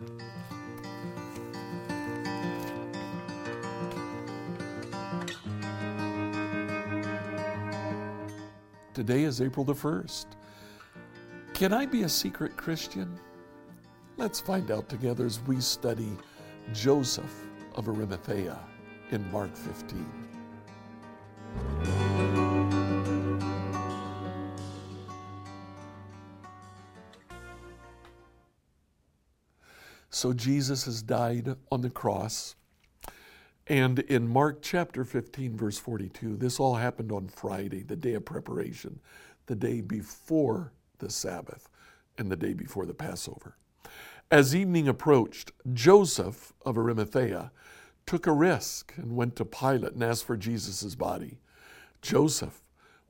Today is April the 1st. Can I be a secret Christian? Let's find out together as we study Joseph of Arimathea in Mark 15. So Jesus has died on the cross. And in Mark chapter 15, verse 42, this all happened on Friday, the day of preparation, the day before the Sabbath, and the day before the Passover. As evening approached, Joseph of Arimathea took a risk and went to Pilate and asked for Jesus' body. Joseph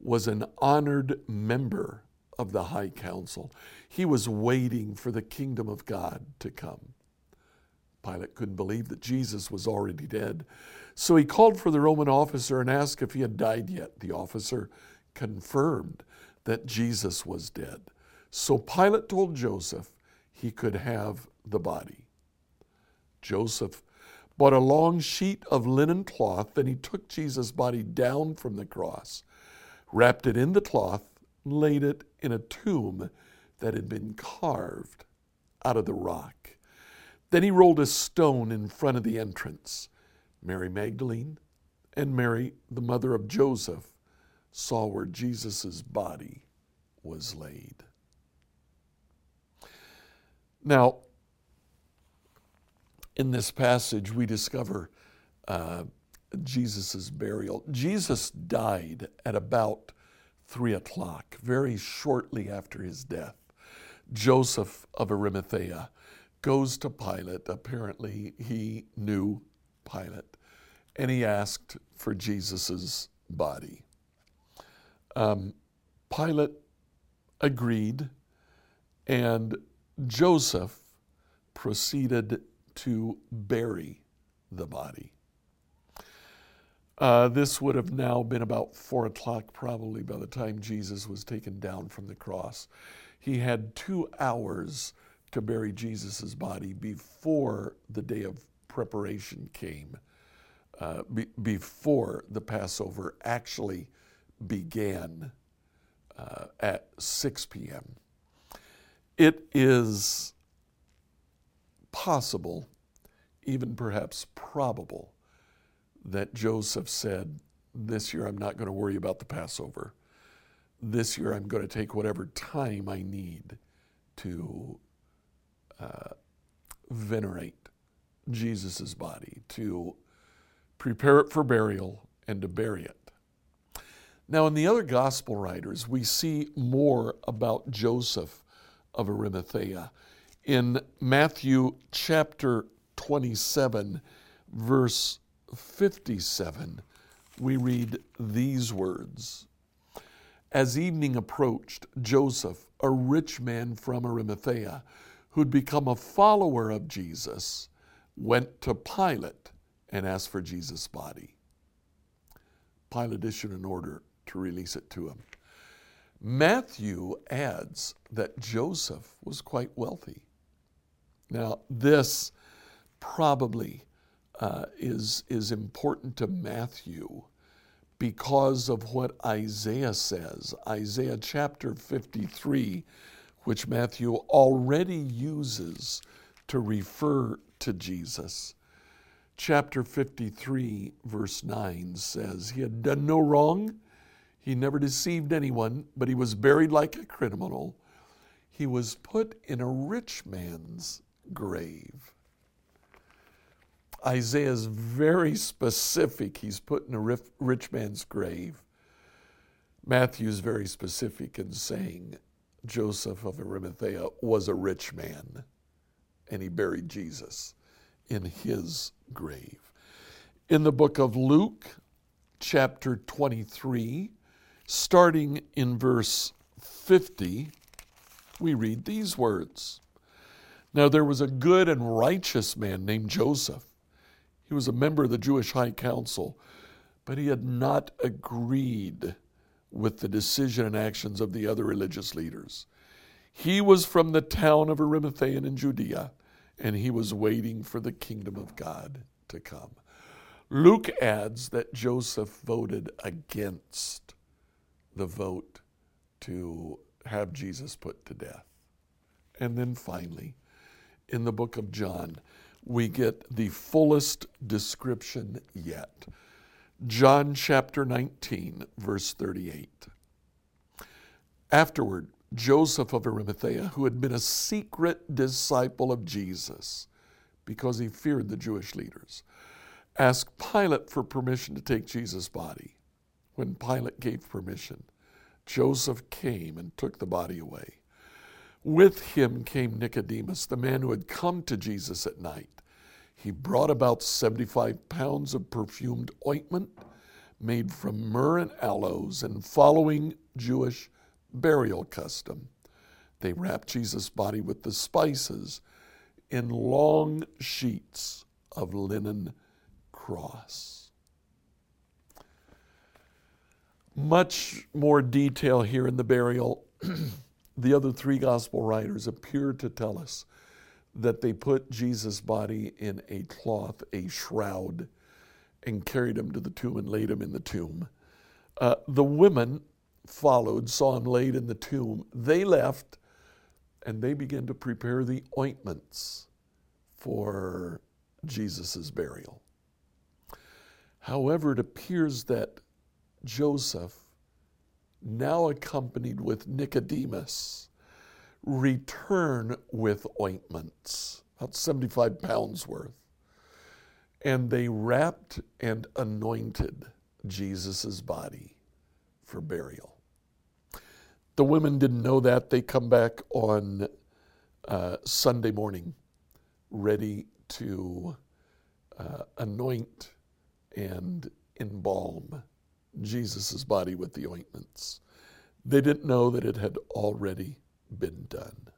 was an honored member of the high council. He was waiting for the kingdom of God to come. Pilate couldn't believe that Jesus was already dead. So he called for the Roman officer and asked if he had died yet. The officer confirmed that Jesus was dead. So Pilate told Joseph he could have the body. Joseph bought a long sheet of linen cloth, then he took Jesus' body down from the cross, wrapped it in the cloth, laid it in a tomb that had been carved out of the rock. Then he rolled a stone in front of the entrance. Mary Magdalene and Mary, the mother of Joseph, saw where Jesus' body was laid. Now, in this passage, we discover uh, Jesus' burial. Jesus died at about three o'clock, very shortly after his death. Joseph of Arimathea goes to Pilate. Apparently, he knew Pilate, and he asked for Jesus' body. Um, Pilate agreed, and Joseph proceeded to bury the body. Uh, this would have now been about four o'clock, probably, by the time Jesus was taken down from the cross. He had two hours to bury Jesus' body before the day of preparation came, uh, be, before the Passover actually began uh, at 6 p.m. It is possible, even perhaps probable, that Joseph said, This year I'm not going to worry about the Passover. This year I'm going to take whatever time I need to venerate Jesus' body, to prepare it for burial, and to bury it. Now, in the other gospel writers, we see more about Joseph of Arimathea. In Matthew chapter 27, verse 57, we read these words As evening approached, Joseph, a rich man from Arimathea, who'd become a follower of Jesus, went to Pilate and asked for Jesus' body. Pilate issued an order to release it to him. Matthew adds that Joseph was quite wealthy. Now, this probably uh, is, is important to Matthew because of what Isaiah says. Isaiah chapter 53 which Matthew already uses to refer to Jesus. Chapter 53, verse 9 says, He had done no wrong, he never deceived anyone, but he was buried like a criminal. He was put in a rich man's grave. Isaiah is very specific. He's put in a rich man's grave. Matthew is very specific in saying Joseph of Arimathea was a rich man, and he buried Jesus in his grave. In the book of Luke, chapter 23, starting in verse 50, we read these words Now there was a good and righteous man named Joseph. He was a member of the Jewish High Council, but he had not agreed with the decision and actions of the other religious leaders. He was from the town of Arimathea in Judea, and he was waiting for the kingdom of God to come. Luke adds that Joseph voted against the vote to have Jesus put to death. And then finally, in the book of John, we get the fullest description yet. John chapter 19, verse 38. Afterward, Joseph of Arimathea, who had been a secret disciple of Jesus because he feared the Jewish leaders, asked Pilate for permission to take Jesus' body. When Pilate gave permission, Joseph came and took the body away. With him came Nicodemus, the man who had come to Jesus at night. He brought about 75 pounds of perfumed ointment made from myrrh and aloes, and following Jewish burial custom. They wrapped Jesus' body with the spices in long sheets of linen cross. Much more detail here in the burial. the other three gospel writers appear to tell us that they put Jesus' body in a cloth, a shroud, and carried him to the tomb and laid him in the tomb. Uh, the women followed, saw him laid in the tomb. They left and they began to prepare the ointments for Jesus' burial. However, it appears that Joseph, now accompanied with Nicodemus, return with ointments, about 75 pounds worth. And they wrapped and anointed Jesus' body for burial. The women didn't know that. They come back on uh, Sunday morning ready to uh, anoint and embalm Jesus' body with the ointments. They didn't know that it had already been done.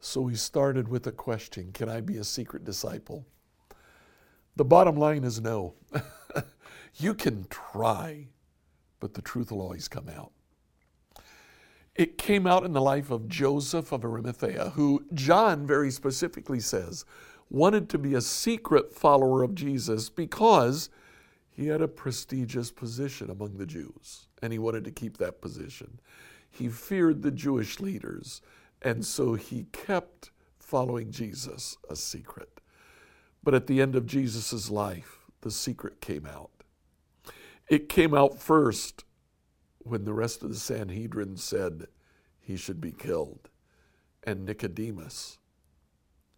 So we started with a question Can I be a secret disciple? The bottom line is no. you can try, but the truth will always come out. It came out in the life of Joseph of Arimathea, who John very specifically says wanted to be a secret follower of Jesus because he had a prestigious position among the Jews and he wanted to keep that position. He feared the Jewish leaders and so he kept following Jesus a secret. But at the end of Jesus' life, the secret came out. It came out first when the rest of the Sanhedrin said he should be killed. And Nicodemus,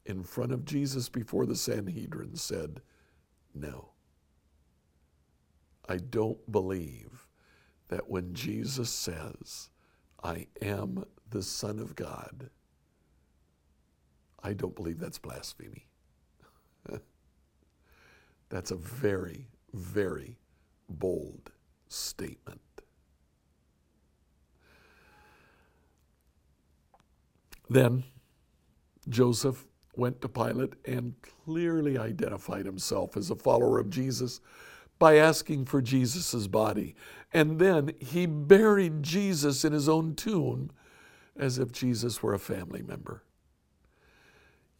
in front of Jesus before the Sanhedrin, said, No. I don't believe that when Jesus says, I am the Son of God. I don't believe that's blasphemy. that's a very, very bold statement. Then Joseph went to Pilate and clearly identified himself as a follower of Jesus by asking for Jesus' body. And then he buried Jesus in his own tomb as if Jesus were a family member.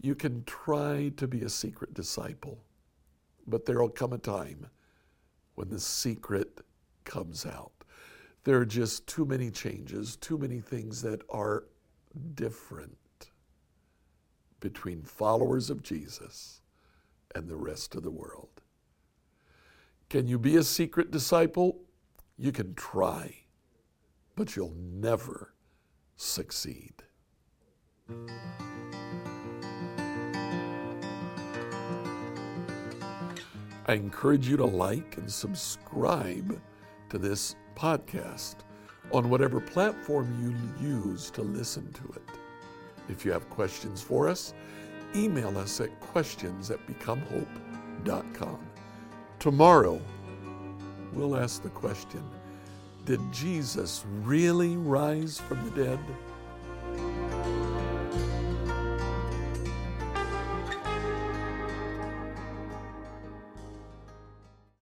You can try to be a secret disciple, but there will come a time when the secret comes out. There are just too many changes, too many things that are different between followers of Jesus and the rest of the world. Can you be a secret disciple? You can try, but you'll never succeed. I encourage you to like and subscribe to this podcast on whatever platform you use to listen to it. If you have questions for us, email us at questions at becomehope.com. Tomorrow, we'll ask the question did Jesus really rise from the dead?